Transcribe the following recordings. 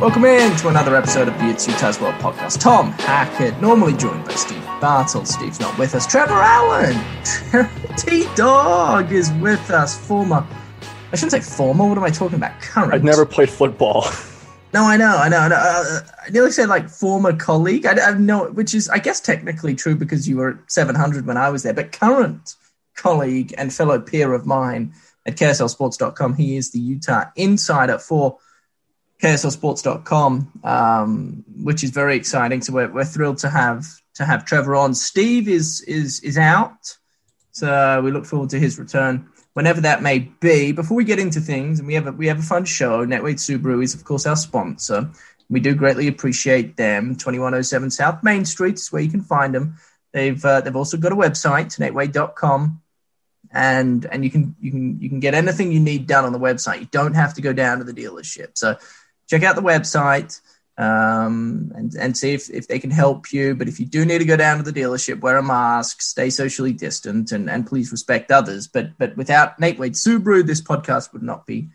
Welcome in to another episode of the It's Utah's World podcast. Tom Hackett, normally joined by Steve Bartle. Steve's not with us. Trevor Allen, T Dog is with us. Former, I shouldn't say former. What am I talking about? Current. I've never played football. No, I know, I know. I, know. Uh, I nearly said like former colleague. I, I know, which is, I guess, technically true because you were at 700 when I was there. But current colleague and fellow peer of mine at KSLSports.com. He is the Utah insider for KSLSports.com, um, which is very exciting. So we're, we're thrilled to have to have Trevor on. Steve is is is out, so we look forward to his return whenever that may be. Before we get into things, and we have a, we have a fun show. Nate Wade Subaru is of course our sponsor. We do greatly appreciate them. Twenty one oh seven South Main Street is where you can find them. They've uh, they've also got a website, natewade.com and and you can you can you can get anything you need done on the website. You don't have to go down to the dealership. So check out the website um, and, and see if, if they can help you. But if you do need to go down to the dealership, wear a mask, stay socially distant, and, and please respect others. But but without Nate Wade Subaru, this podcast would not be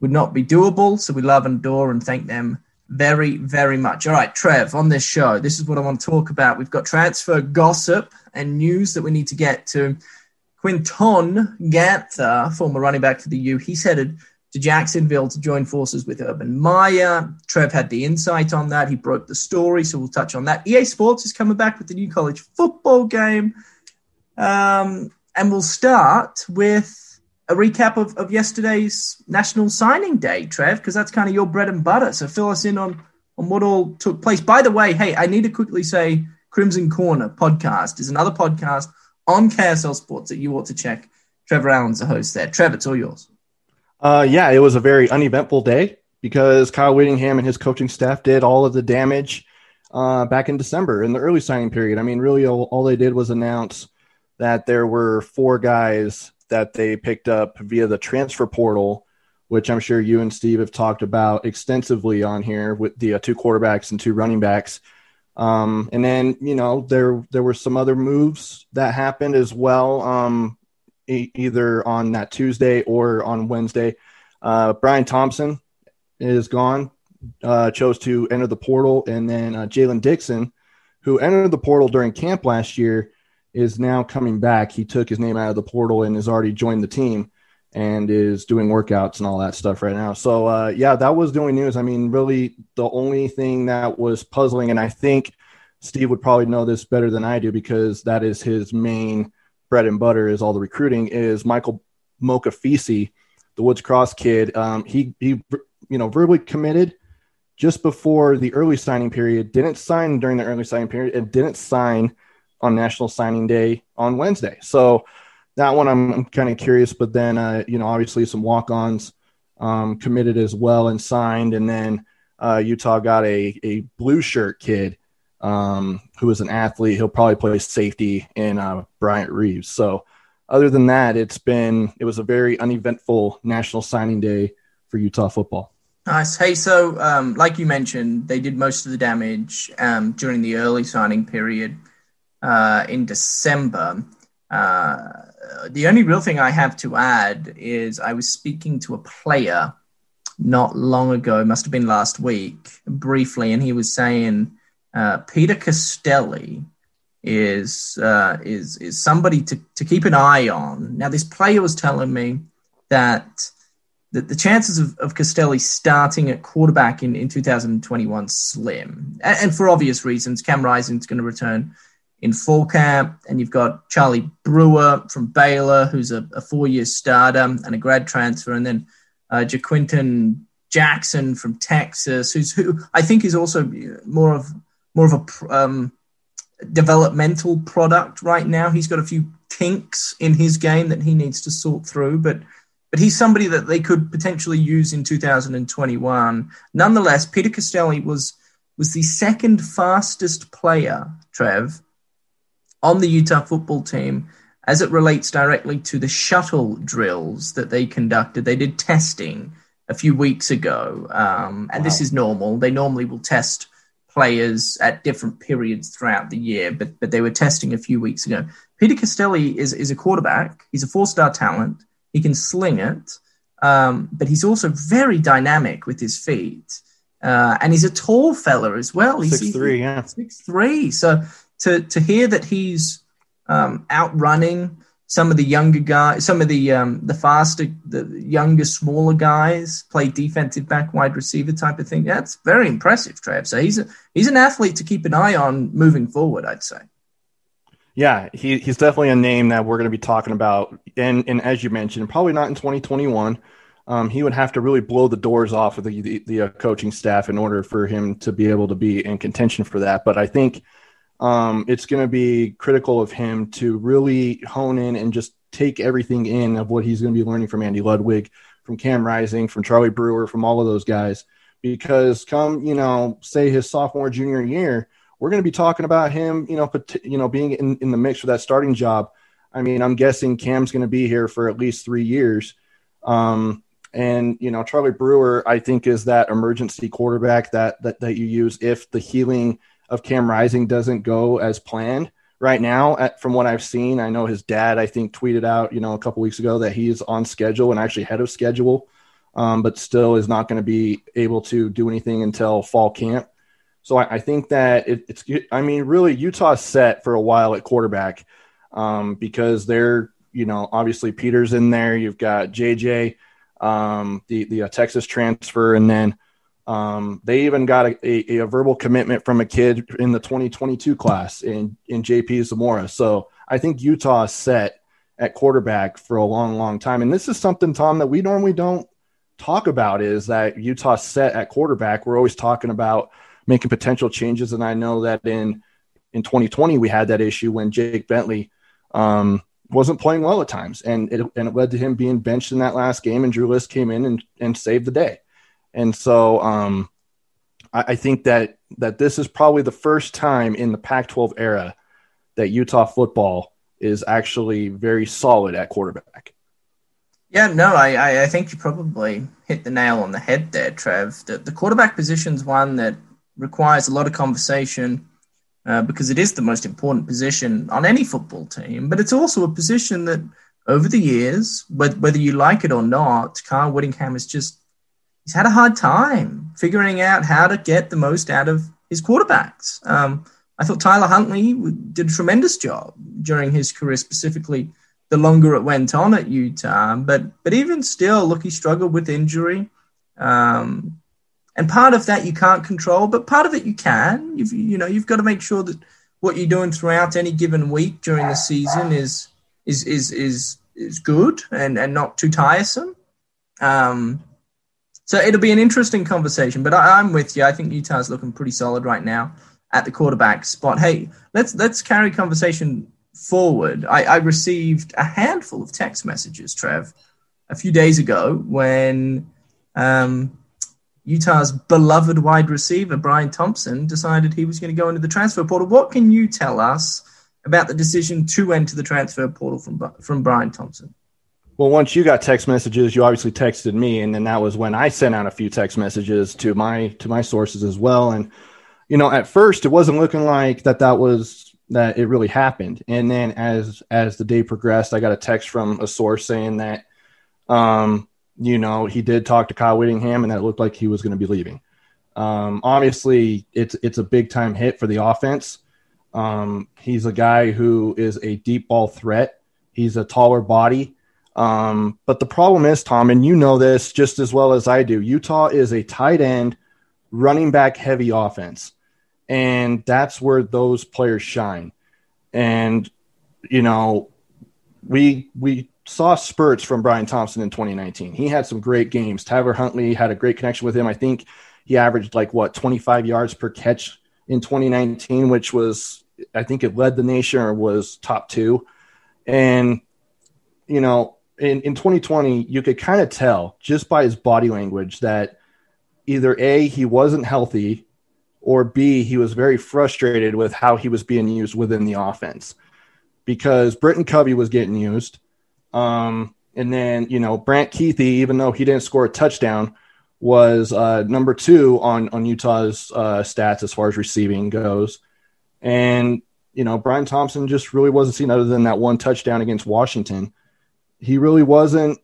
would not be doable. So we love and adore and thank them very, very much. All right, Trev, on this show, this is what I want to talk about. We've got transfer gossip and news that we need to get to. Quinton Ganther, former running back for the U, he's headed to Jacksonville to join forces with Urban Meyer. Trev had the insight on that. He broke the story, so we'll touch on that. EA Sports is coming back with the new college football game. Um, and we'll start with a recap of, of yesterday's National Signing Day, Trev, because that's kind of your bread and butter. So fill us in on, on what all took place. By the way, hey, I need to quickly say Crimson Corner podcast is another podcast on KSL Sports that you ought to check. Trevor Allen's the host there. Trev, it's all yours. Uh, yeah, it was a very uneventful day because Kyle Whittingham and his coaching staff did all of the damage uh, back in December in the early signing period. I mean, really, all, all, they did was announce that there were four guys that they picked up via the transfer portal, which I'm sure you and Steve have talked about extensively on here with the uh, two quarterbacks and two running backs. Um, and then, you know, there there were some other moves that happened as well. Um, either on that Tuesday or on Wednesday. Uh, Brian Thompson is gone, uh, chose to enter the portal, and then uh, Jalen Dixon, who entered the portal during camp last year, is now coming back. He took his name out of the portal and has already joined the team and is doing workouts and all that stuff right now. So uh, yeah, that was the only news. I mean, really, the only thing that was puzzling, and I think Steve would probably know this better than I do because that is his main bread and butter is all the recruiting is Michael Mokafisi, the Woods Cross kid. Um, he he you know verbally committed just before the early signing period, didn't sign during the early signing period, and didn't sign on National Signing Day on Wednesday. So that one I'm, I'm kind of curious, but then uh, you know obviously some walk-ons um, committed as well and signed, and then uh, Utah got a a blue shirt kid um, who is an athlete. He'll probably play safety in uh, Bryant Reeves. So, other than that, it's been it was a very uneventful National Signing Day for Utah football. Nice. Hey, so um, like you mentioned, they did most of the damage um, during the early signing period uh, in December. Uh, the only real thing I have to add is I was speaking to a player not long ago, must have been last week, briefly, and he was saying uh, Peter Costelloe is uh, is is somebody to, to keep an eye on. Now, this player was telling me that that the chances of, of Costelloe starting at quarterback in, in 2021 slim, and, and for obvious reasons. Cam Rising's going to return in fall camp, and you've got Charlie Brewer from Baylor, who's a, a four-year starter and a grad transfer, and then uh, Ja'Quinden Jackson from Texas, who's who I think is also more of more of a um, developmental product right now. He's got a few kinks in his game that he needs to sort through, but but he's somebody that they could potentially use in 2021. Nonetheless, Peter Costelloe was was the second fastest player, Trev, on the Utah football team as it relates directly to the shuttle drills that they conducted. They did testing a few weeks ago, um, and wow. this is normal. They normally will test players at different periods throughout the year, but but they were testing a few weeks ago. Peter Costelloe is is a quarterback. He's a four star talent. He can sling it, um, but he's also very dynamic with his feet. Uh, and he's a tall fella as well. He's six three, yeah, six three. So to to hear that he's um, outrunning some of the younger guys, some of the um, the faster, the younger, smaller guys play defensive back, wide receiver type of thing. That's very impressive, Trev. So he's a, he's an athlete to keep an eye on moving forward. I'd say. Yeah, he, he's definitely a name that we're going to be talking about, and and as you mentioned, probably not in 2021. Um, he would have to really blow the doors off of the the, the uh, coaching staff in order for him to be able to be in contention for that. But I think um, it's going to be critical of him to really hone in and just take everything in of what he's going to be learning from Andy Ludwig, from Cam Rising, from Charlie Brewer, from all of those guys. Because come, you know, say his sophomore, junior year, we're going to be talking about him, you know, you know, being in, in the mix for that starting job. I mean, I'm guessing Cam's going to be here for at least three years. Um, and you know, Charlie Brewer, I think, is that emergency quarterback that that that you use if the healing of Cam Rising doesn't go as planned right now. At, from what I've seen, I know his dad, I think, tweeted out, you know, a couple weeks ago that he's on schedule and actually ahead of schedule, um, but still is not going to be able to do anything until fall camp. So I, I think that it, it's, I mean, really, Utah's set for a while at quarterback um, because they're, you know, obviously Peter's in there. You've got JJ, um, the the uh, Texas transfer, and then um, they even got a, a, a, verbal commitment from a kid in the 2022 class in, in JP Zamora. So I think Utah is set at quarterback for a long, long time. And this is something, Tom, that we normally don't talk about is that Utah set at quarterback. We're always talking about making potential changes. And I know that in, in 2020, we had that issue when Jake Bentley um, wasn't playing well at times. And it, and it led to him being benched in that last game. And Drew Lisk came in and, and saved the day. And so um, I, I think that that this is probably the first time in the Pac-12 era that Utah football is actually very solid at quarterback. Yeah, no, I, I think you probably hit the nail on the head there, Trev. The, the quarterback position is one that requires a lot of conversation uh, because it is the most important position on any football team, but it's also a position that over the years, whether you like it or not, Kyle Whittingham has just he's had a hard time figuring out how to get the most out of his quarterbacks. Um, I thought Tyler Huntley did a tremendous job during his career, specifically the longer it went on at Utah. But but even still, look, he struggled with injury. Um, and part of that you can't control, but part of it you can. You've, you know, you've got to make sure that what you're doing throughout any given week during the season is is is is is good and and not too tiresome. Um, so it'll be an interesting conversation, but I, am with you. I think Utah's looking pretty solid right now at the quarterback spot. Hey, let's let's carry conversation forward. I, I received a handful of text messages, Trev, a few days ago when um, Utah's beloved wide receiver Brian Thompson decided he was going to go into the transfer portal. What can you tell us about the decision to enter the transfer portal from from Brian Thompson? Well, once you got text messages, you obviously texted me, and then that was when I sent out a few text messages to my to my sources as well. And you know, at first, it wasn't looking like that that was that it really happened. And then as as the day progressed, I got a text from a source saying that, um, you know, he did talk to Kyle Whittingham, and that it looked like he was going to be leaving. Um, obviously, it's it's a big time hit for the offense. Um, he's a guy who is a deep ball threat. He's a taller body. Um, but the problem is, Tom, and you know this just as well as I do, Utah is a tight end, running back heavy offense. And that's where those players shine. And, you know, we we saw spurts from Brian Thompson in 2019. He had some great games. Tyler Huntley had a great connection with him. I think he averaged like what 25 yards per catch in 2019, which was I think it led the nation or was top two. And you know, in, in 2020, you could kind of tell just by his body language that either A, he wasn't healthy, or B, he was very frustrated with how he was being used within the offense because Britton Covey was getting used. Um, and then, you know, Brant Kuithe, even though he didn't score a touchdown, was uh, number two on, on Utah's uh, stats as far as receiving goes. And, you know, Brian Thompson just really wasn't seen other than that one touchdown against Washington. He really wasn't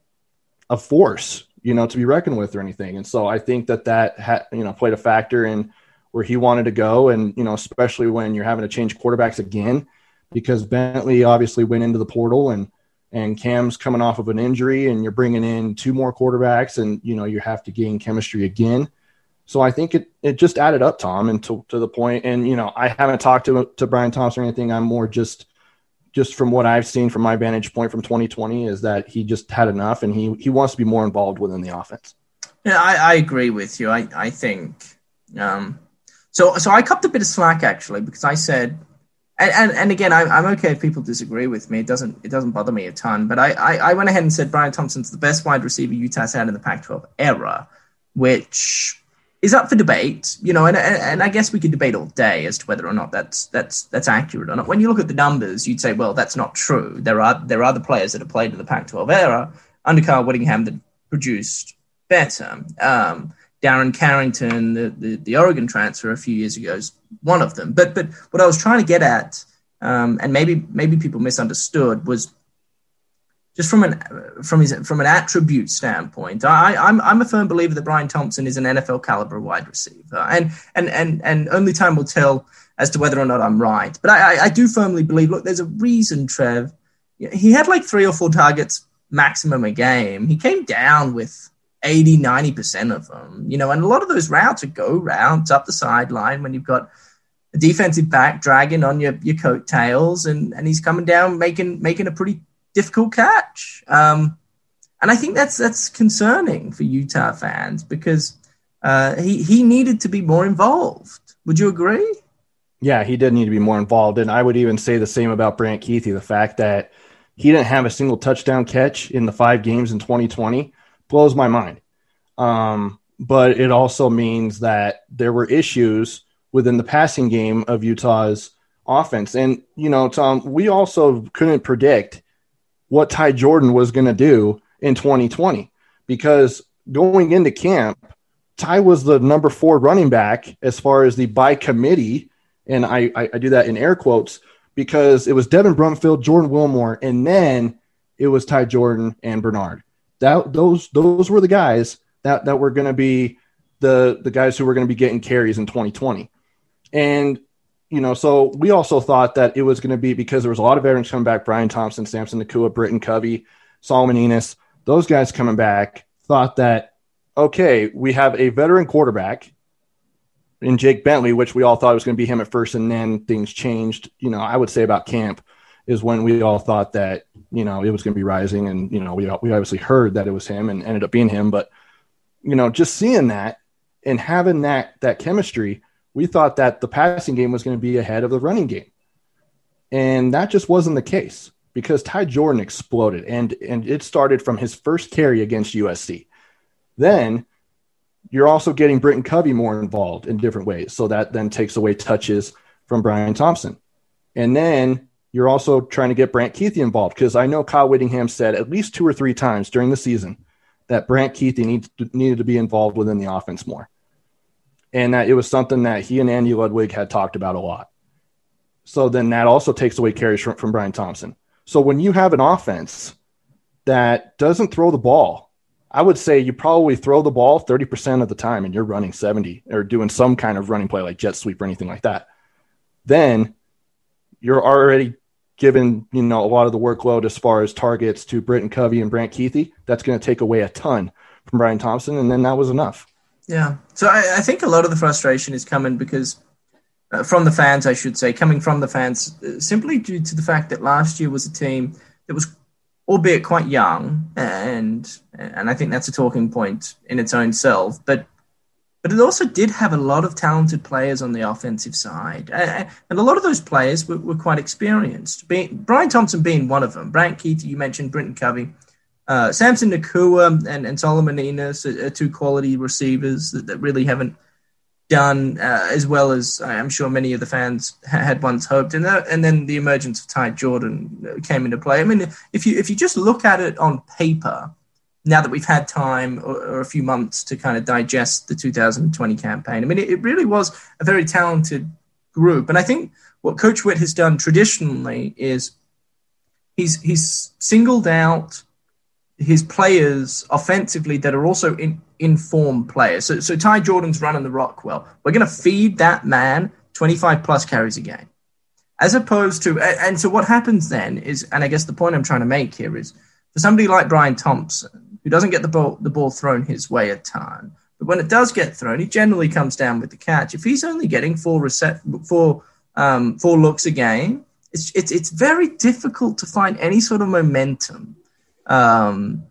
a force, you know, to be reckoned with or anything. And so I think that that had, you know, played a factor in where he wanted to go. And, you know, especially when you're having to change quarterbacks again, because Bentley obviously went into the portal and, and Cam's coming off of an injury and you're bringing in two more quarterbacks and, you know, you have to gain chemistry again. So I think it, it just added up, Tom, and to, to the point. And, you know, I haven't talked to, to Brian Thompson or anything. I'm more just, just from what I've seen from my vantage point from 2020 is that he just had enough and he, he wants to be more involved within the offense. Yeah, I, I agree with you. I, I think, um, so, so I copped a bit of slack actually because I said, and, and, and again, I, I'm okay if people disagree with me. It doesn't it doesn't bother me a ton. But I, I, I went ahead and said Brian Thompson's the best wide receiver Utah's had in the Pac-12 era, which is up for debate. You know, and, and I guess we could debate all day as to whether or not that's that's that's accurate or not. When you look at the numbers, you'd say, well, that's not true. There are there are the players that have played in the Pac-12 era under Kyle Whittingham that produced better. Um, Darren Carrington, the, the, the, Oregon transfer a few years ago, is one of them. But but what I was trying to get at, um, and maybe maybe people misunderstood, was just from an from his from an attribute standpoint. I, I'm I'm a firm believer that Brian Thompson is an NFL caliber wide receiver, and and and and only time will tell as to whether or not I'm right. But I, I do firmly believe. Look, there's a reason, Trev. He had like three or four targets maximum a game. He came down with 80, 90% of them, you know, and a lot of those routes are go routes up the sideline when you've got a defensive back dragging on your, your coattails and, and he's coming down making, making a pretty difficult catch. Um, and I think that's, that's concerning for Utah fans because uh, he, he needed to be more involved. Would you agree? Yeah, he did need to be more involved. And I would even say the same about Brant Kuithe. the fact that he didn't have a single touchdown catch in the five games in 2020 blows my mind. Um, but it also means that there were issues within the passing game of Utah's offense. And, you know, Tom, we also couldn't predict what Ty Jordan was going to do in 2020 because going into camp, Ty was the number four running back as far as the by committee. And I, I, I do that in air quotes because it was Devin Brumfield, Jordan Wilmore, and then it was Ty Jordan and Bernard that those those were the guys that that were going to be the the guys who were going to be getting carries in 2020. And you know, so we also thought that it was going to be because there was a lot of veterans coming back: Brian Thompson, Samson Nacua, Britton Covey, Solomon Enis. Those guys coming back thought that okay, we have a veteran quarterback in Jake Bentley, which we all thought was going to be him at first, and then things changed. You know, I would say about camp is when we all thought that you know it was going to be rising, and you know we we obviously heard that it was him and ended up being him. But you know, just seeing that and having that that chemistry, we thought that the passing game was going to be ahead of the running game, and that just wasn't the case because Ty Jordan exploded, and and it started from his first carry against USC. Then you're also getting Britton Covey more involved in different ways, so that then takes away touches from Brian Thompson, and then you're also trying to get Brant Kuithe involved because I know Kyle Whittingham said at least two or three times during the season that Brant Kuithe needs to, needed to be involved within the offense more. And that it was something that he and Andy Ludwig had talked about a lot. So then that also takes away carries from, from Brian Thompson. So when you have an offense that doesn't throw the ball, I would say you probably throw the ball 30% of the time and you're running 70 or doing some kind of running play like jet sweep or anything like that. Then you're already given you know a lot of the workload as far as targets to Britton Covey and Brant Kuithe, That's going to take away a ton from Brian Thompson, and then that was enough. Yeah, so I, I think a lot of the frustration is coming because uh, from the fans, I should say, coming from the fans, uh, simply due to the fact that last year was a team that was, albeit quite young, and and I think that's a talking point in its own self, but but it also did have a lot of talented players on the offensive side. And a lot of those players were, were quite experienced. Being, Brian Thompson being one of them. Brant Kuithe, you mentioned Britton Covey. Uh, Samson Nacua and, and Solomon Enis are, are two quality receivers that, that really haven't done uh, as well as I'm sure many of the fans had once hoped. And, that, and then the emergence of Ty Jordan uh, came into play. I mean, if you if you just look at it on paper, now that we've had time or, or a few months to kind of digest the 2020 campaign, I mean, it, it really was a very talented group. And I think what Coach Witt has done traditionally is he's he's singled out his players offensively that are also in, informed players. So, so Ty Jordan's running the rock well. We're going to feed that man 25 plus carries a game. As opposed to, and so what happens then is, and I guess the point I'm trying to make here is for somebody like Brian Thompson, who doesn't get the ball, the ball thrown his way a ton, but when it does get thrown, he generally comes down with the catch. If he's only getting four, recept- four, um, four looks a game, it's, it's, it's very difficult to find any sort of momentum um,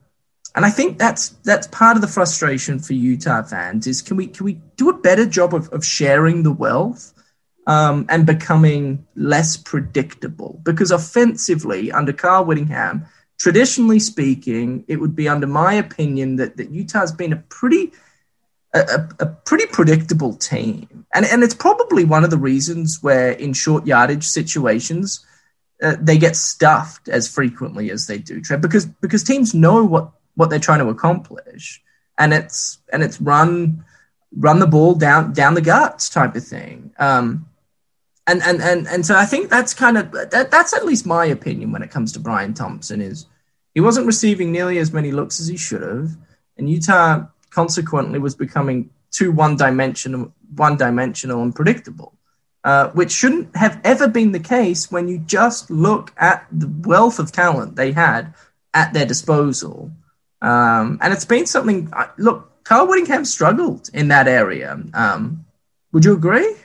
and I think that's that's part of the frustration for Utah fans is can we can we do a better job of, of sharing the wealth um, and becoming less predictable? Because offensively, under Carl Whittingham, traditionally speaking, it would be under my opinion that, that Utah's been a pretty a, a, pretty predictable team. And, and it's probably one of the reasons where in short yardage situations, uh, they get stuffed as frequently as they do, Trev, because because teams know what what they're trying to accomplish, and it's and it's run run the ball down down the guts type of thing. Um, and and and and so I think that's kind of that, that's at least my opinion when it comes to Brian Thompson is he wasn't receiving nearly as many looks as he should have, and Utah consequently was becoming too one dimensional one dimensional and predictable. Uh, which shouldn't have ever been the case when you just look at the wealth of talent they had at their disposal. Um, and it's been something, look, Carl Whittingham struggled in that area. Um, would you agree?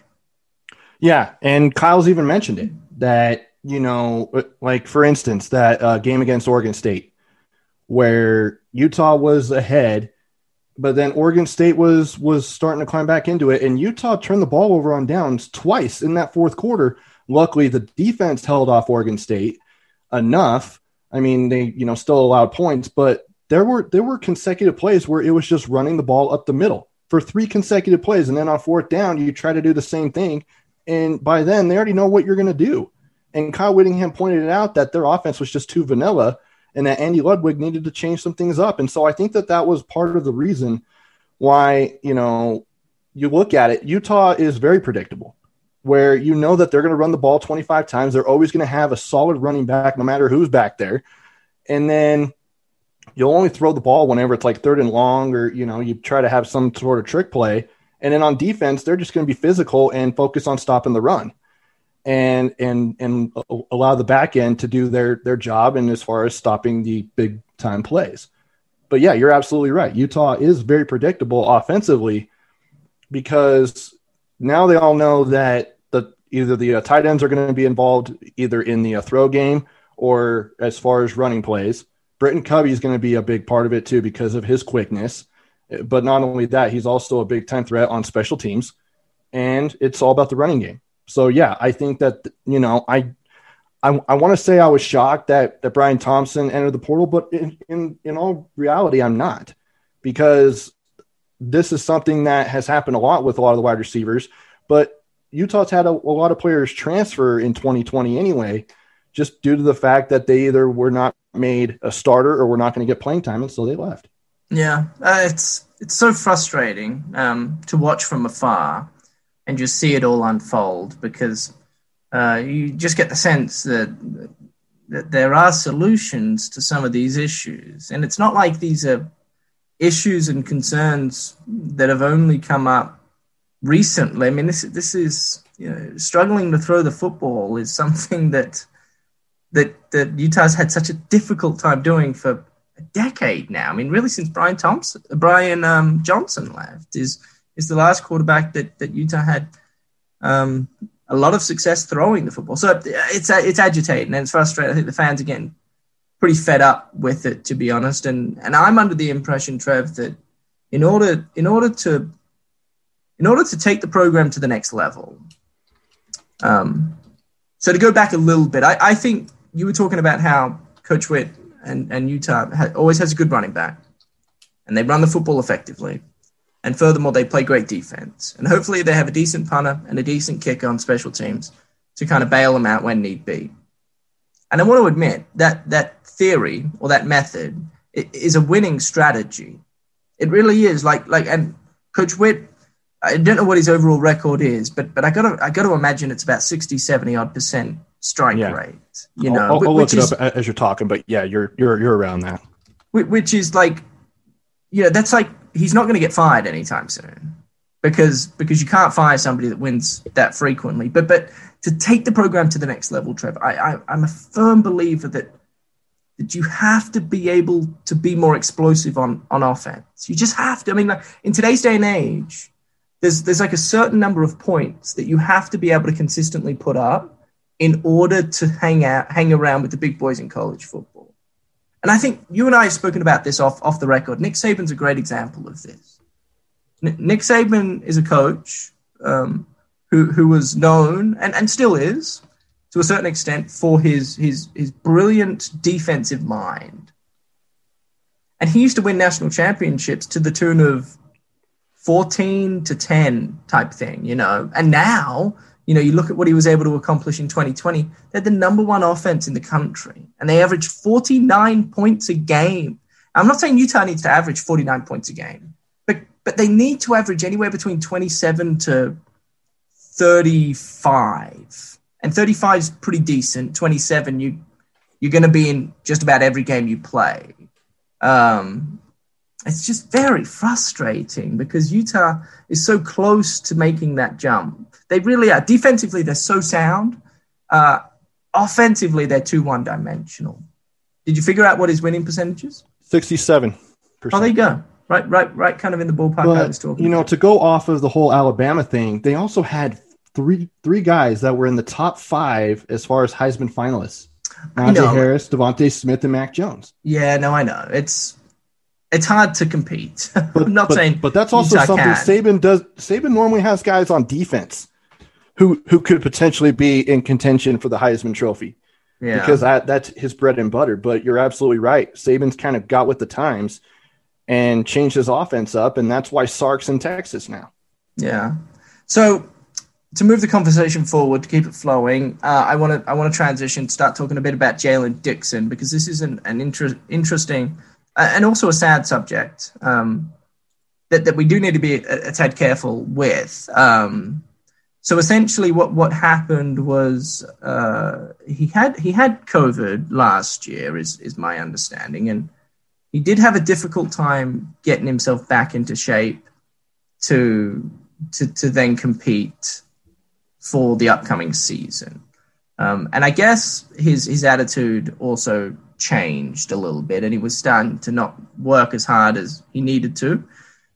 Yeah. And Kyle's even mentioned it that, you know, like for instance, that uh, game against Oregon State where Utah was ahead but then Oregon State was was starting to climb back into it, and Utah turned the ball over on downs twice in that fourth quarter. Luckily, the defense held off Oregon State enough. I mean, they you know still allowed points, but there were there were consecutive plays where it was just running the ball up the middle for three consecutive plays, and then on fourth down, you try to do the same thing, and by then they already know what you're going to do. And Kyle Whittingham pointed it out that their offense was just too vanilla and that Andy Ludwig needed to change some things up. And so I think that that was part of the reason why, you know, you look at it, Utah is very predictable, where you know that they're going to run the ball 25 times. They're always going to have a solid running back, no matter who's back there. And then you'll only throw the ball whenever it's like third and long, or, you know, you try to have some sort of trick play. And then on defense, they're just going to be physical and focus on stopping the run and and and allow the back end to do their their job and as far as stopping the big time plays. But yeah, you're absolutely right. Utah is very predictable offensively because now they all know that the either the uh, tight ends are going to be involved either in the uh, throw game or as far as running plays. Britton Covey is going to be a big part of it too because of his quickness. But not only that, he's also a big time threat on special teams, and it's all about the running game. So yeah, I think that you know I I, I want to say I was shocked that that Brian Thompson entered the portal, but in, in in all reality, I'm not because this is something that has happened a lot with a lot of the wide receivers. But Utah's had a, a lot of players transfer in 2020 anyway, just due to the fact that they either were not made a starter or were not going to get playing time, and so they left. Yeah, uh, it's it's so frustrating um, to watch from afar and just see it all unfold because uh, you just get the sense that that there are solutions to some of these issues, and it's not like these are issues and concerns that have only come up recently. I mean, this this is you know, struggling to throw the football is something that that that Utah's had such a difficult time doing for a decade now. I mean, really since Brian Thompson, Brian um, Johnson left is is the last quarterback that, that Utah had um, a lot of success throwing the football. So it's it's agitating and it's frustrating. I think the fans getting pretty fed up with it, to be honest. And and I'm under the impression, Trev, that in order in order to in order to take the program to the next level, um, so to go back a little bit, I, I think you were talking about how Coach Witt and, and Utah ha- always has a good running back, and they run the football effectively. And furthermore, they play great defense. And hopefully, they have a decent punter and a decent kicker on special teams to kind of bail them out when need be. And I want to admit that that theory or that method is a winning strategy. It really is. Like like and Coach Witt, I don't know what his overall record is, but but I gotta I gotta imagine it's about 60, 70 odd percent strike Yeah. rate. You know, I'll, I'll whi- look which it is up as you're talking, but yeah, you're you're you're around that. which is like, you know, that's like he's not going to get fired anytime soon because because you can't fire somebody that wins that frequently. But but to take the program to the next level, Trevor, I, I I'm a firm believer that that you have to be able to be more explosive on on offense. You just have to. I mean, like in today's day and age, there's there's like a certain number of points that you have to be able to consistently put up in order to hang out hang around with the big boys in college football. And I think you and I have spoken about this off off the record. Nick Saban's a great example of this. Nick Saban is a coach um, who who was known and, and still is to a certain extent for his his his brilliant defensive mind. And he used to win national championships to the tune of 14 to 10 type thing, you know. And now, you know, you look at what he was able to accomplish in 2020, they're the number one offense in the country and they average 49 points a game. I'm not saying Utah needs to average 49 points a game, but but they need to average anywhere between 27 to 35. And 35 is pretty decent. 27 you you're going to be in just about every game you play. Um, it's just very frustrating because Utah is so close to making that jump. They really are. Defensively, they're so sound. Uh, offensively, they're too one dimensional. Did you figure out what his winning percentage is? Sixty-seven Oh, there you go. Right, right, right. Kind of in the ballpark I was talking. you know, about. to go off of the whole Alabama thing, they also had three three guys that were in the top five as far as Heisman finalists: Najee. Harris, DeVonta Smith, and Mac Jones. yeah, no, I know. It's it's hard to compete. I'm not but, saying, but that's also Utah something can. Saban does. Saban normally has guys on defense who who could potentially be in contention for the Heisman Trophy yeah. because that that's his bread and butter. But you're absolutely right. Saban's kind of got with the times and changed his offense up, and that's why Sark's in Texas now. Yeah. So to move the conversation forward, to keep it flowing, uh, I want to I want to transition, start talking a bit about Jalen Dixon because this is an, an inter- interesting uh, and also a sad subject um, that that we do need to be a, a tad careful with. Um, so essentially, what what happened was uh, he had he had COVID last year, is is my understanding, and he did have a difficult time getting himself back into shape to to to then compete for the upcoming season. Um, and I guess his his attitude also changed a little bit, and he was starting to not work as hard as he needed to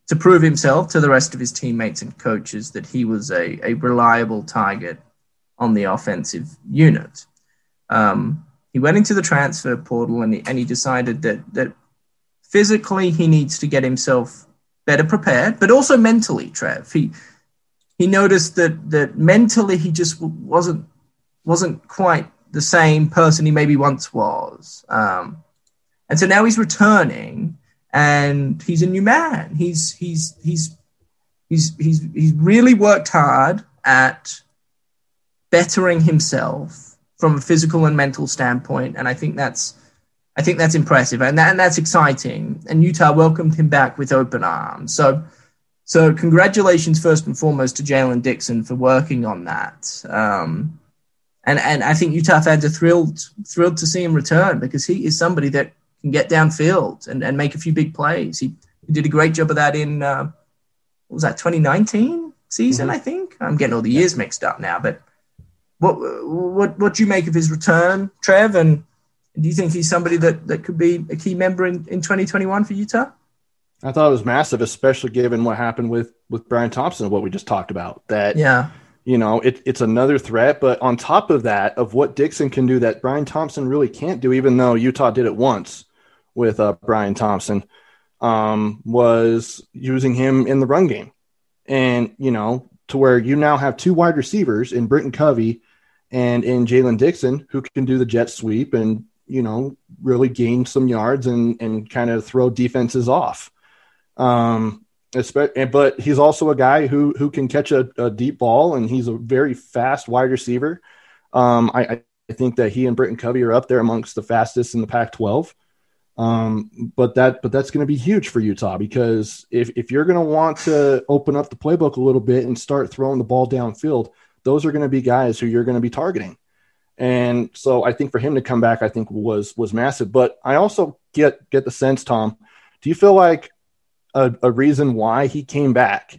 to prove himself to the rest of his teammates and coaches that he was a, a reliable target on the offensive unit. Um, he went into the transfer portal and he, and he decided that that physically he needs to get himself better prepared, but also mentally, Trev. He he noticed that that mentally he just wasn't wasn't quite the same person he maybe once was, um, and so now he's returning and he's a new man. He's he's he's he's he's he's really worked hard at bettering himself from a physical and mental standpoint, and I think that's I think that's impressive and, that, and that's exciting. And Utah welcomed him back with open arms. So, so congratulations first and foremost to Jalen Dixon for working on that. Um, and and I think Utah fans are thrilled thrilled to see him return because he is somebody that can get downfield and, and make a few big plays. He, he did a great job of that in uh, what was that 2019 season? I think I'm getting all the years mixed up now. But what what what do you make of his return, Trev? And do you think he's somebody that, that could be a key member in, in 2021 for Utah? I thought it was massive, especially given what happened with with Brian Thompson, what we just talked about. That Yeah. You know, it, it's another threat. But on top of that, of what Dixon can do that Brian Thompson really can't do, even though Utah did it once with uh, Brian Thompson, um, was using him in the run game. And, you know, to where you now have two wide receivers in Britton Covey and in Jalen Dixon who can do the jet sweep and you know, really gain some yards and and kind of throw defenses off. Um, but he's also a guy who who can catch a, a deep ball, and he's a very fast wide receiver. Um, I, I think that he and Britton Covey are up there amongst the fastest in the Pac-12. Um, but that but that's going to be huge for Utah because if if you're going to want to open up the playbook a little bit and start throwing the ball downfield, those are going to be guys who you're going to be targeting. And so I think for him to come back, I think was was massive. But I also get get the sense, Tom. Do you feel like a, a reason why he came back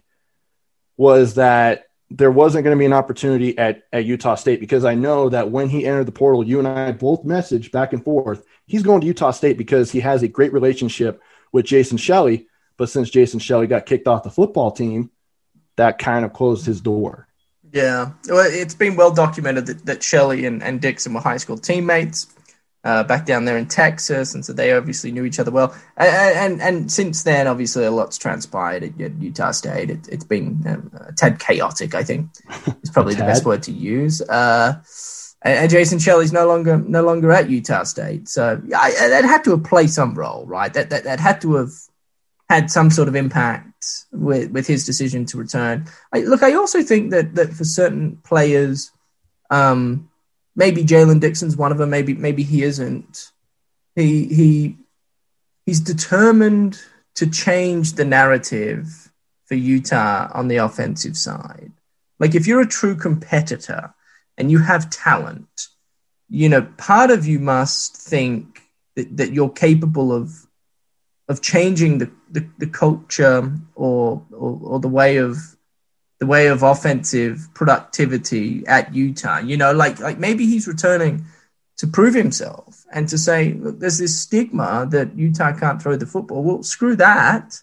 was that there wasn't going to be an opportunity at, at Utah State because I know that when he entered the portal, you and I both messaged back and forth. He's going to Utah State because he has a great relationship with Jason Shelley. But since Jason Shelley got kicked off the football team, that kind of closed his door. Yeah. Well, it's been well documented that, that Shelley and, and Dixon were high school teammates uh, back down there in Texas, and so they obviously knew each other well. And and, and since then, obviously, a lot's transpired at, at Utah State. It, has been um, a tad chaotic, I think, is probably the best word to use. Uh, and Jason Shelley's no longer no longer at Utah State, so I, that had to have played some role, right? That, that that had to have had some sort of impact with with his decision to return. I, look, I also think that that for certain players, um, maybe Jalen Dixon's one of them. Maybe maybe he isn't. He he he's determined to change the narrative for Utah on the offensive side. Like if you're a true competitor and you have talent, you know, part of you must think that, that you're capable of of changing the, the, the culture or, or, or the way of the way of offensive productivity at Utah. You know, like like maybe he's returning to prove himself and to say, look, there's this stigma that Utah can't throw the football. Well, screw that.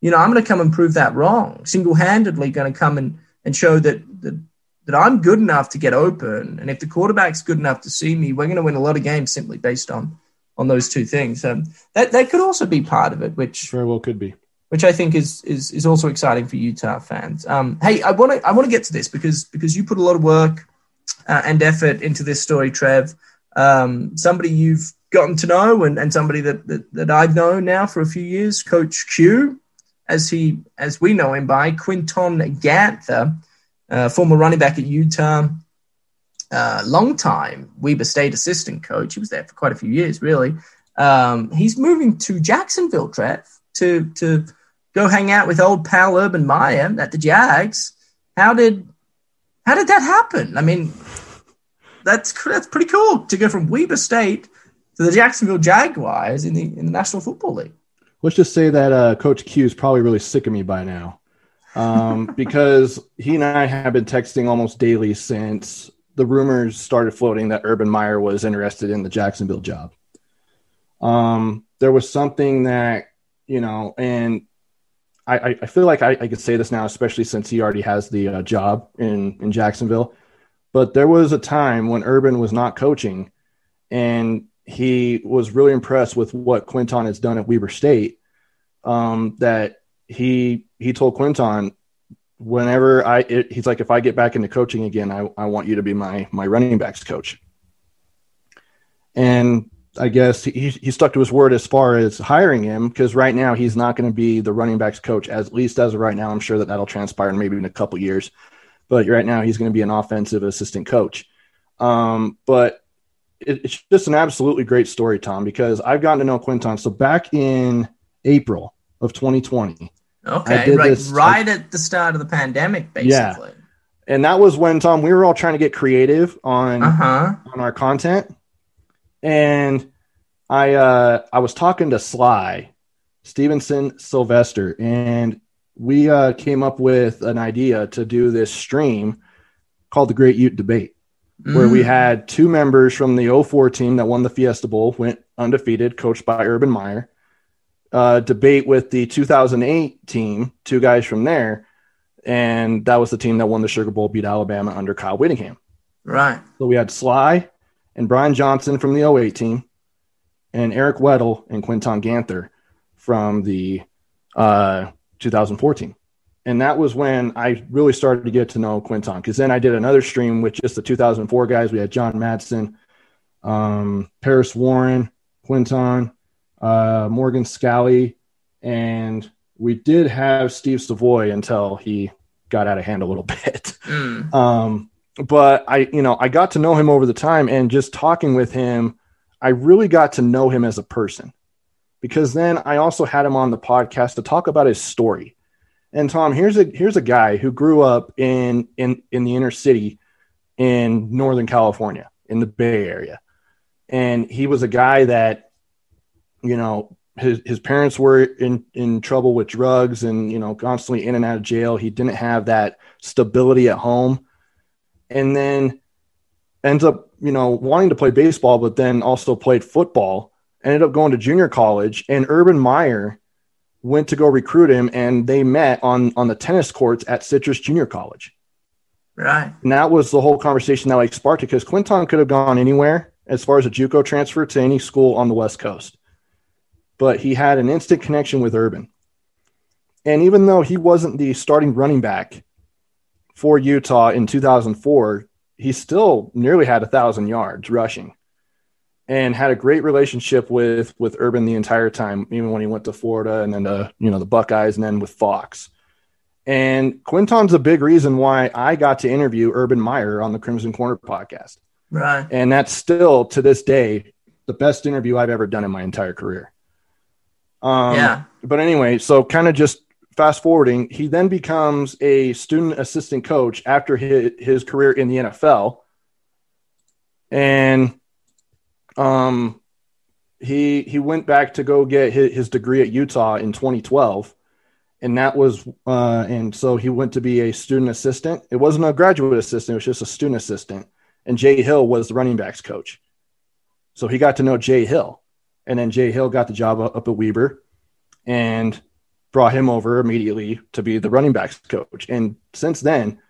You know, I'm going to come and prove that wrong. Single handedly going to come and, and show that, that that I'm good enough to get open. And if the quarterback's good enough to see me, we're going to win a lot of games simply based on on those two things. Um, that that could also be part of it, which very well could be which I think is is is also exciting for Utah fans. Um, hey, I want to I want to get to this because because you put a lot of work uh, and effort into this story, Trev. Um, somebody you've gotten to know and, and somebody that, that that I've known now for a few years, Coach Q, as he as we know him by Quinton Ganther, uh, former running back at Utah. Uh, long time Weber State assistant coach. He was there for quite a few years, really. Um, he's moving to Jacksonville, Trev, to to go hang out with old pal Urban Meyer at the Jags. How did how did that happen? I mean, that's that's pretty cool to go from Weber State to the Jacksonville Jaguars in the in the National Football League. Let's just say that uh, Coach Q is probably really sick of me by now, um, because he and I have been texting almost daily since the rumors started floating that Urban Meyer was interested in the Jacksonville job. Um, there was something that you know, and I, I feel like I, I could say this now, especially since he already has the uh, job in, in Jacksonville. But there was a time when Urban was not coaching, and he was really impressed with what Quinton has done at Weber State. Um, that he he told Quinton, whenever I it, he's like, if I get back into coaching again, I, I want you to be my my running backs coach. And I guess he, he stuck to his word as far as hiring him because right now he's not going to be the running backs coach, as, at least as of right now. I'm sure that that'll transpire maybe in a couple years, but right now he's going to be an offensive assistant coach. Um, but it, it's just an absolutely great story, Tom, because I've gotten to know Quinton. So back in April of 2020, okay, right, this, right I, at the start of the pandemic, basically. Yeah. And that was when Tom, we were all trying to get creative on uh-huh. on our content and I uh, I was talking to Sly Stevenson Sylvester, and we uh, came up with an idea to do this stream called the Great Ute Debate, mm. where we mm. had two members from the 04 team that won the Fiesta Bowl, went undefeated, coached by Urban Meyer, uh, debate with the 2008 team, two guys from there, and that was the team that won the Sugar Bowl, beat Alabama under Kyle Whittingham. Right. So we had Sly and Brian Johnson from the 08 team, and Eric Weddle and Quinton Ganther from the uh, 2014. And that was when I really started to get to know Quinton because then I did another stream with just the 2004 guys. We had John Madsen, um, Paris Warren, Quinton, uh, Morgan Scalley, and we did have Steve Savoy until he got out of hand a little bit. Mm. Um, but I, you know, I got to know him over the time and just talking with him, I really got to know him as a person because then I also had him on the podcast to talk about his story. And Tom, here's a here's a guy who grew up in in in the inner city in Northern California in the Bay Area. And he was a guy that you know his his parents were in in trouble with drugs and you know constantly in and out of jail. He didn't have that stability at home, and then ends up you know wanting to play baseball, but then also played football. Ended up going to junior college, and Urban Meyer went to go recruit him, and they met on on the tennis courts at Citrus Junior College. Right, and that was the whole conversation that like sparked it because Quinton could have gone anywhere as far as a JUCO transfer to any school on the West Coast but he had an instant connection with Urban. And even though he wasn't the starting running back for Utah in 2004, he still nearly had a thousand yards rushing and had a great relationship with with Urban the entire time, even when he went to Florida and then to, you know, the Buckeyes and then with Fox. And Quinton's a big reason why I got to interview Urban Meyer on the Crimson Corner podcast. Right. And that's still to this day the best interview I've ever done in my entire career. Um, yeah. But anyway, so kind of just fast forwarding, he then becomes a student assistant coach after his, his career in the NFL. And um, he he went back to go get his, his degree at Utah in 2012. And that was, uh, and so he went to be a student assistant. It wasn't a graduate assistant, it was just a student assistant. And Jay Hill was the running backs coach. So he got to know Jay Hill. And then Jay Hill got the job up at Weber and brought him over immediately to be the running backs coach. And since then,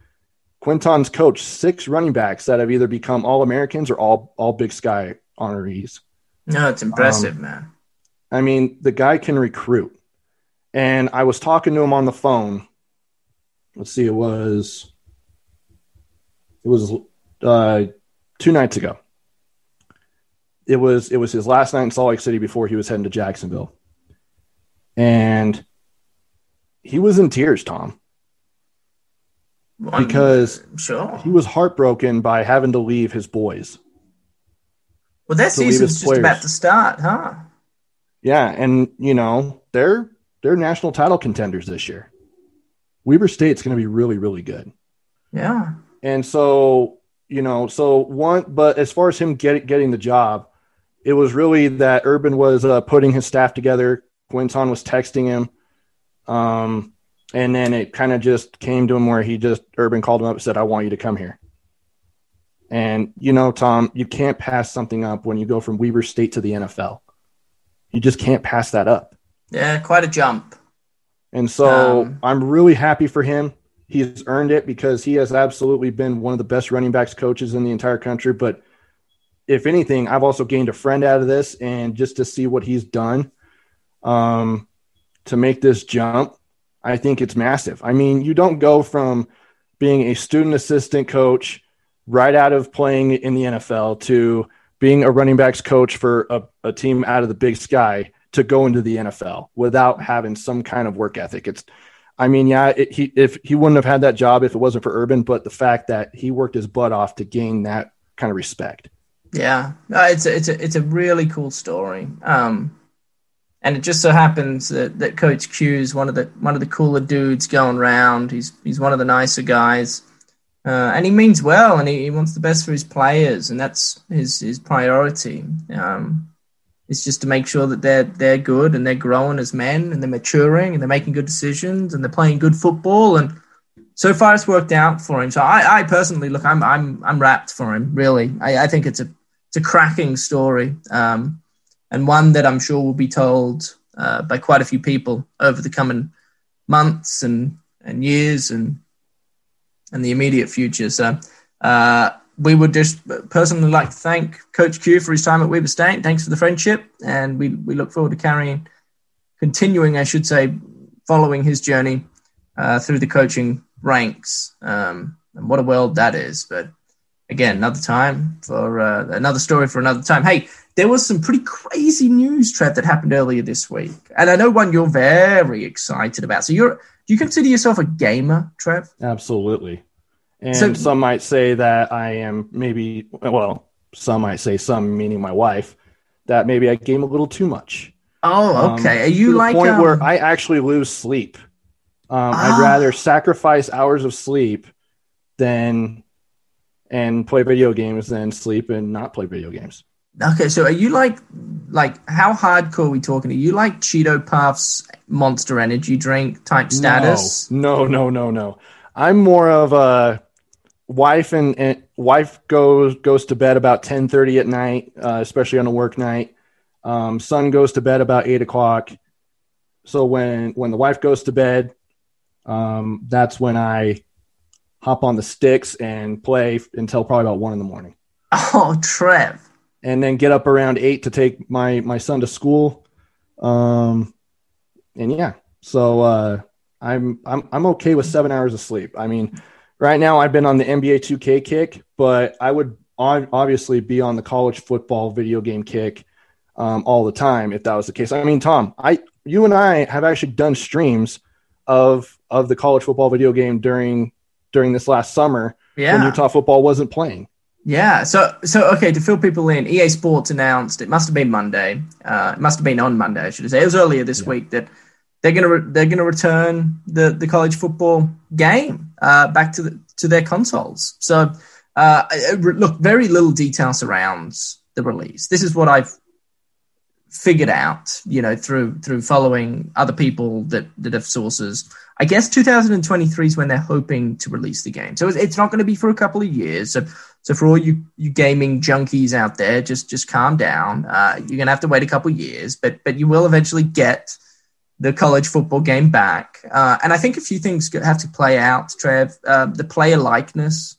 Quinton's coached six running backs that have either become all Americans or all all Big Sky honorees. No, it's impressive, um, man. I mean, the guy can recruit. And I was talking to him on the phone. Let's see, it was it was uh, two nights ago it was it was his last night in Salt Lake City before he was heading to Jacksonville, and he was in tears, Tom, because sure. he was heartbroken by having to leave his boys. Well, that season's just about to start, huh? Yeah, and you know they're they're national title contenders this year. Weber State's going to be really really good. Yeah, and so you know, so one, but as far as him get, getting the job, it was really that Urban was uh, putting his staff together. Quinton was texting him. Um, and then it kind of just came to him where he just, Urban called him up and said, I want you to come here. And, you know, Tom, you can't pass something up when you go from Weber State to the NFL. You just can't pass that up. Yeah, quite a jump. And so um, I'm really happy for him. He's earned it because he has absolutely been one of the best running backs coaches in the entire country. But if anything, I've also gained a friend out of this, and just to see what he's done um, to make this jump, I think it's massive. I mean, you don't go from being a student assistant coach right out of playing in the NFL to being a running backs coach for a, a team out of the big sky to go into the NFL without having some kind of work ethic. It's, I mean, yeah, it, he if he wouldn't have had that job if it wasn't for Urban, but the fact that he worked his butt off to gain that kind of respect. Yeah, uh, it's a, it's a it's a really cool story. Um, and it just so happens that, that Coach Q is one of the one of the cooler dudes going around. He's he's one of the nicer guys, uh, and he means well, and he, he wants the best for his players, and that's his his priority. Um, it's just to make sure that they're they're good and they're growing as men and they're maturing and they're making good decisions and they're playing good football and so far it's worked out for him. So I, I personally look, I'm I'm I'm rapt for him. Really, I, I think it's a it's a cracking story, um, and one that I'm sure will be told uh, by quite a few people over the coming months and and years and and the immediate future. So. Uh, we would just personally like to thank Coach Q for his time at Weber State. Thanks for the friendship, and we, we look forward to carrying, continuing, I should say, following his journey uh, through the coaching ranks. Um, and what a world that is! But again, another time for uh, another story for another time. Hey, there was some pretty crazy news, Trev, that happened earlier this week, and I know one you're very excited about. So you're do you consider yourself a gamer, Trev? Absolutely. And so, some might say that I am maybe well, some might say some meaning my wife that maybe I game a little too much. Oh, okay. Um, Are you like the point um... where I actually lose sleep? Um, I'd ah. rather sacrifice hours of sleep than and play video games than sleep and not play video games. Okay, so are you like like how hardcore are we talking? Are you like Cheeto Puffs Monster Energy drink type status? No, no, no, no, no. I'm more of a wife and, and wife goes goes to bed about ten thirty at night, uh, especially on a work night. Um, son goes to bed about eight o'clock. So when when the wife goes to bed, um, that's when I hop on the sticks and play until probably about one in the morning. Oh, Trev. And then get up around eight to take my my son to school. Um, and yeah, so uh, I'm I'm I'm okay with seven hours of sleep. I mean, right now I've been on the NBA 2K kick, but I would obviously be on the college football video game kick um, all the time if that was the case. I mean, Tom, I you and I have actually done streams of of the college football video game during during this last summer yeah. when Utah football wasn't playing. Yeah. So so okay to fill people in, EA Sports announced it must have been Monday. Uh, it must have been on Monday, I should say. It was earlier this yeah. week that they're gonna re- they're gonna return the the college football game uh, back to the to their consoles. So uh, look, very little detail surrounds the release. This is what I've figured out, you know, through through following other people that that have sources. I guess 2023 is when they're hoping to release the game. So it's not going to be for a couple of years. So so for all you you gaming junkies out there, just just calm down. Uh, you're to have to wait a couple years, but but you will eventually get the college football game back. Uh, and I think a few things have to play out. Trev, uh, the player likeness.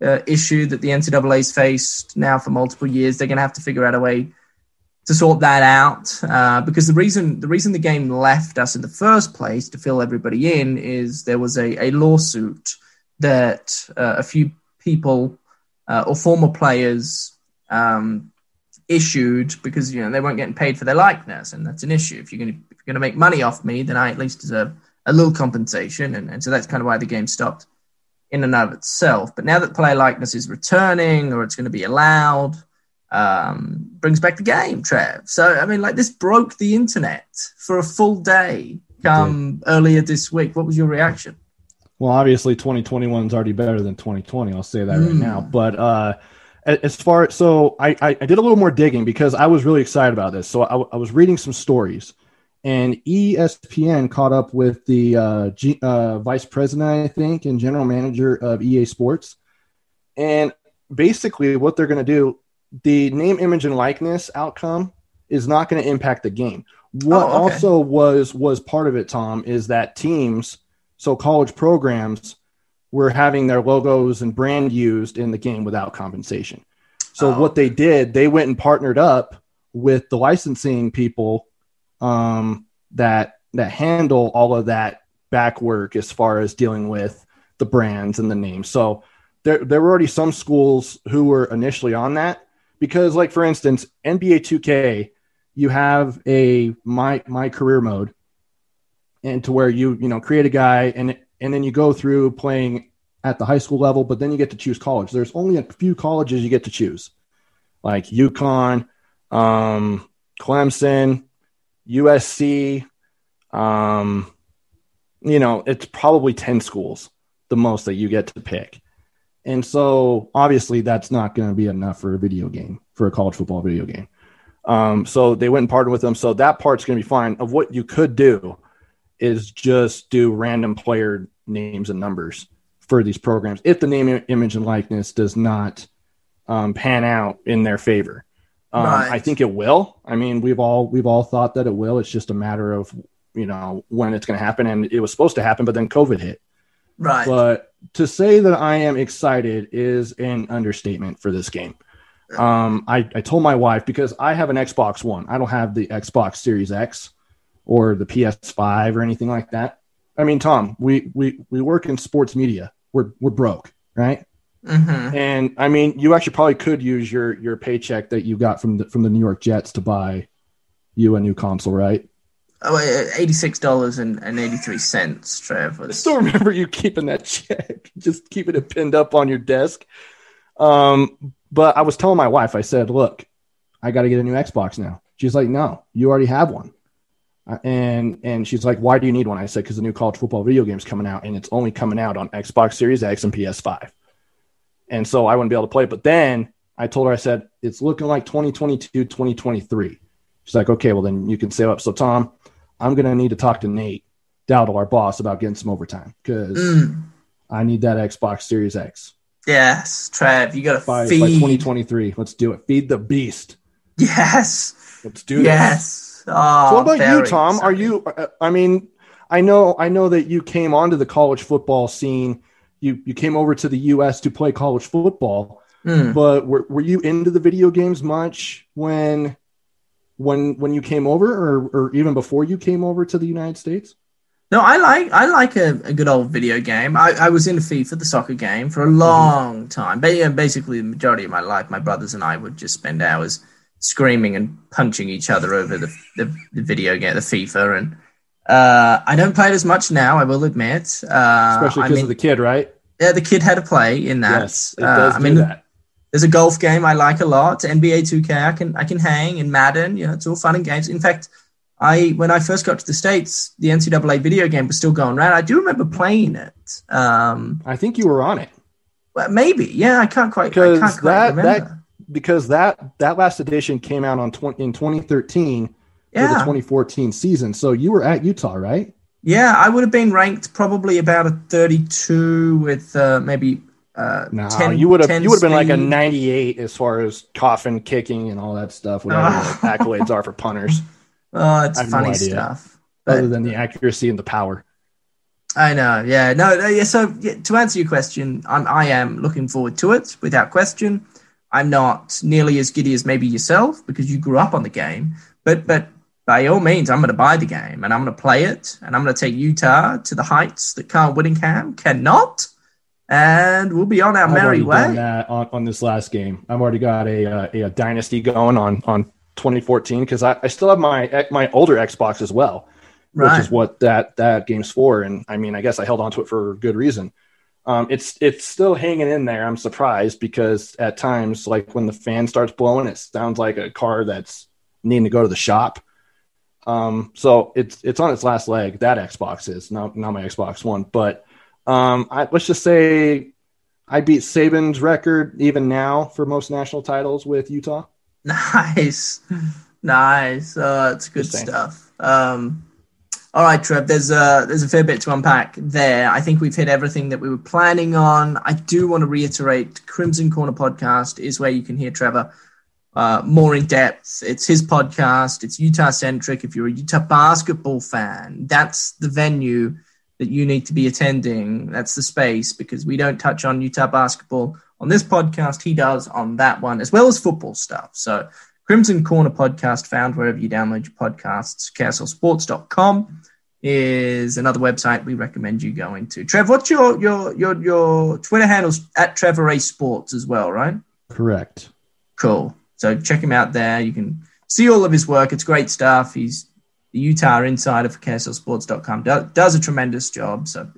Uh, issue that the NCAA's faced now for multiple years. They're to have to figure out a way to sort that out uh, because the reason the reason the game left us in the first place to fill everybody in is there was a, a lawsuit that uh, a few people uh, or former players um, issued because you know they weren't getting paid for their likeness and that's an issue if you're going to if you're going to make money off me then I at least deserve a little compensation and, and so that's kind of why the game stopped in and of itself but now that player likeness is returning or it's going to be allowed um, brings back the game, Trev. So I mean, like this broke the internet for a full day. Come earlier this week, what was your reaction? Well, obviously, 2021 is already better than 2020. I'll say that mm. right now. Hmm. But uh, as far so I, I, I did a little more digging because I was really excited about this. So I, I was reading some stories, and ESPN caught up with the uh, G, uh, vice president, I think, and general manager of EA Sports, and basically what they're going to do the name, image, and likeness outcome is not going to impact the game. What oh, okay. also was was part of it, Tom, is that teams, so college programs, were having their logos and brand used in the game without compensation. So oh. what they did, they went and partnered up with the licensing people um, that that handle all of that back work as far as dealing with the brands and the names. So there there were already some schools who were initially on that, because like for instance nba 2k you have a my my career mode and to where you you know create a guy and and then you go through playing at the high school level but then you get to choose college there's only a few colleges you get to choose like UConn, um, Clemson, USC, um, you know, it's probably 10 schools, the most that you get to pick. And so obviously that's not going to be enough for a video game, for a college football video game. Um, so they went and partnered with them. So that part's going to be fine. Of what you could do is just do random player names and numbers for these programs if the name, image, and likeness does not um, pan out in their favor. Um, right. I think it will. I mean, we've all we've all thought that it will. It's just a matter of you know when it's going to happen, and it was supposed to happen, but then COVID hit. Right. But to say that I am excited is an understatement for this game. Um, I, I told my wife because I have an Xbox One. I don't have the Xbox Series X or the PS5 or anything like that. I mean, Tom, we we we work in sports media. We're we're broke, right? Mhm. And I mean, you actually probably could use your your paycheck that you got from the from the New York Jets to buy you a new console, right? Oh, uh, eighty-six dollars and eighty-three cents. Trev I still remember you keeping that check, just keeping it pinned up on your desk. Um, but I was telling my wife, I said, "Look, I got to get a new Xbox now." She's like, "No, you already have one." Uh, And and she's like, "Why do you need one?" I said, "Because the new college football video game's coming out, and it's only coming out on Xbox Series X and PS5." And so I wouldn't be able to play it. But then I told her, I said, "It's looking like 2022, 2023." She's like, "Okay, well then you can save up." So Tom, I'm gonna need to talk to Nate Dowdle, our boss, about getting some overtime because Mm, I need that Xbox Series X yes, Trev, you got to by, by feed. 2023. Let's do it. Feed the beast. Yes, Let's do this. yes. Oh, So what about you, Tom? Are you? uh, I mean, I know, I know that you came onto the college football scene. You you came over to the U.S. to play college football, Mm. but were, were you into the video games much when when when you came over, or or even before you came over to the United States? No, I like I like a, a good old video game. I, I was into FIFA, the soccer game, for a Mm-hmm. long time. But yeah, basically, the majority of my life, my brothers and I would just spend hours screaming and punching each other over the the, the video game, the FIFA. And uh, I don't play it as much now. I will admit, uh, Especially I because mean, of the kid, right? yeah, the kid had to play in that. yes, it Uh, I do mean, that. there's a golf game I like a lot. NBA 2K, I can I can hang in Madden. You know, it's all fun and games. In fact, I when I first got to the states, the NCAA video game was still going around. I do remember playing it. Um, I think you were on it. well, maybe, yeah, I can't quite. I Because that- remember. that- because that that last edition came out on 20, in 2013 for the 2014 season. So you were at Utah, right? yeah, I would have been ranked probably about a 32 with uh, maybe. Uh, No, 10, you would have you would have been like a 98 as far as coffin kicking and all that stuff. Whatever Oh. the accolades are for punters, Oh, it's have no funny stuff. But- other than the accuracy and the power. I know, yeah, no, no, yeah. So yeah, to answer your question, I'm, I am looking forward to it without question. I'm not nearly as giddy as maybe yourself because you grew up on the game, but but by all means, I'm going to buy the game and I'm going to play it and I'm going to take Utah to the heights that Kyle Whittingham cannot, and we'll be on our I've merry way. that on, on this last game. I've already got a uh, a, a dynasty going on on 2014 because I, I still have my my older Xbox as well. Right. which is what that that game's for. And I mean, I guess I held on to it for good reason. Um, it's it's still hanging in there. I'm surprised because at times, like when the fan starts blowing, it sounds like a car that's needing to go to the shop. Um, so it's it's on its last leg. That Xbox is not not my Xbox One, but um, I, let's just say I beat Saban's record even now for most national titles with Utah. Nice, nice. Uh, it's good stuff. Um, all right, Trev. There's a there's a fair bit to unpack there. I think we've hit everything that we were planning on. I do want to reiterate: Crimson Corner podcast is where you can hear Trevor uh, more in depth. It's his podcast. It's Utah centric. If you're a Utah basketball fan, that's the venue that you need to be attending. That's the space because we don't touch on Utah basketball on this podcast. He does on that one, as well as football stuff. So, Crimson Corner podcast, found wherever you download your podcasts. KSLSports.com is another website we recommend you going to. Trev, what's your your your your Twitter handles at Trevor A Sports as well, right? Correct. Cool. So check him out there. You can see all of his work. It's great stuff. He's the Utah insider for KSLSports.com. Do, does a tremendous job. So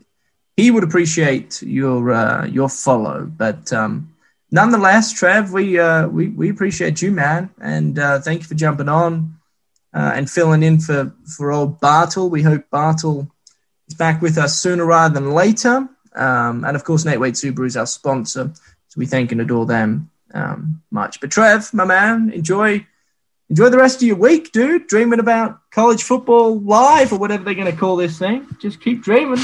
he would appreciate your uh, your follow. But um, nonetheless, Trev, we uh, we we appreciate you, man, and uh, thank you for jumping on uh, and filling in for for old Bartle. We hope Bartle is back with us sooner rather than later. Um, and of course, Nate Wade Subaru is our sponsor, so we thank and adore them um, much. But Trev, my man, enjoy enjoy the rest of your week, dude. Dreaming about college football live or whatever they're going to call this thing. Just keep dreaming.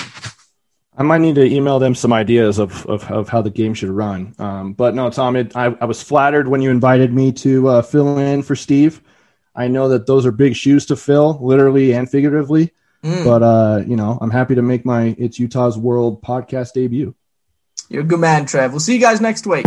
I might need to email them some ideas of, of, of how the game should run. Um, but no, Tom, it, I, I was flattered when you invited me to uh, fill in for Steve. I know that those are big shoes to fill, literally and figuratively. Mm, But uh, you know, I'm happy to make my It's Utah's World podcast debut. you're a good man, Trev. We'll see you guys next week.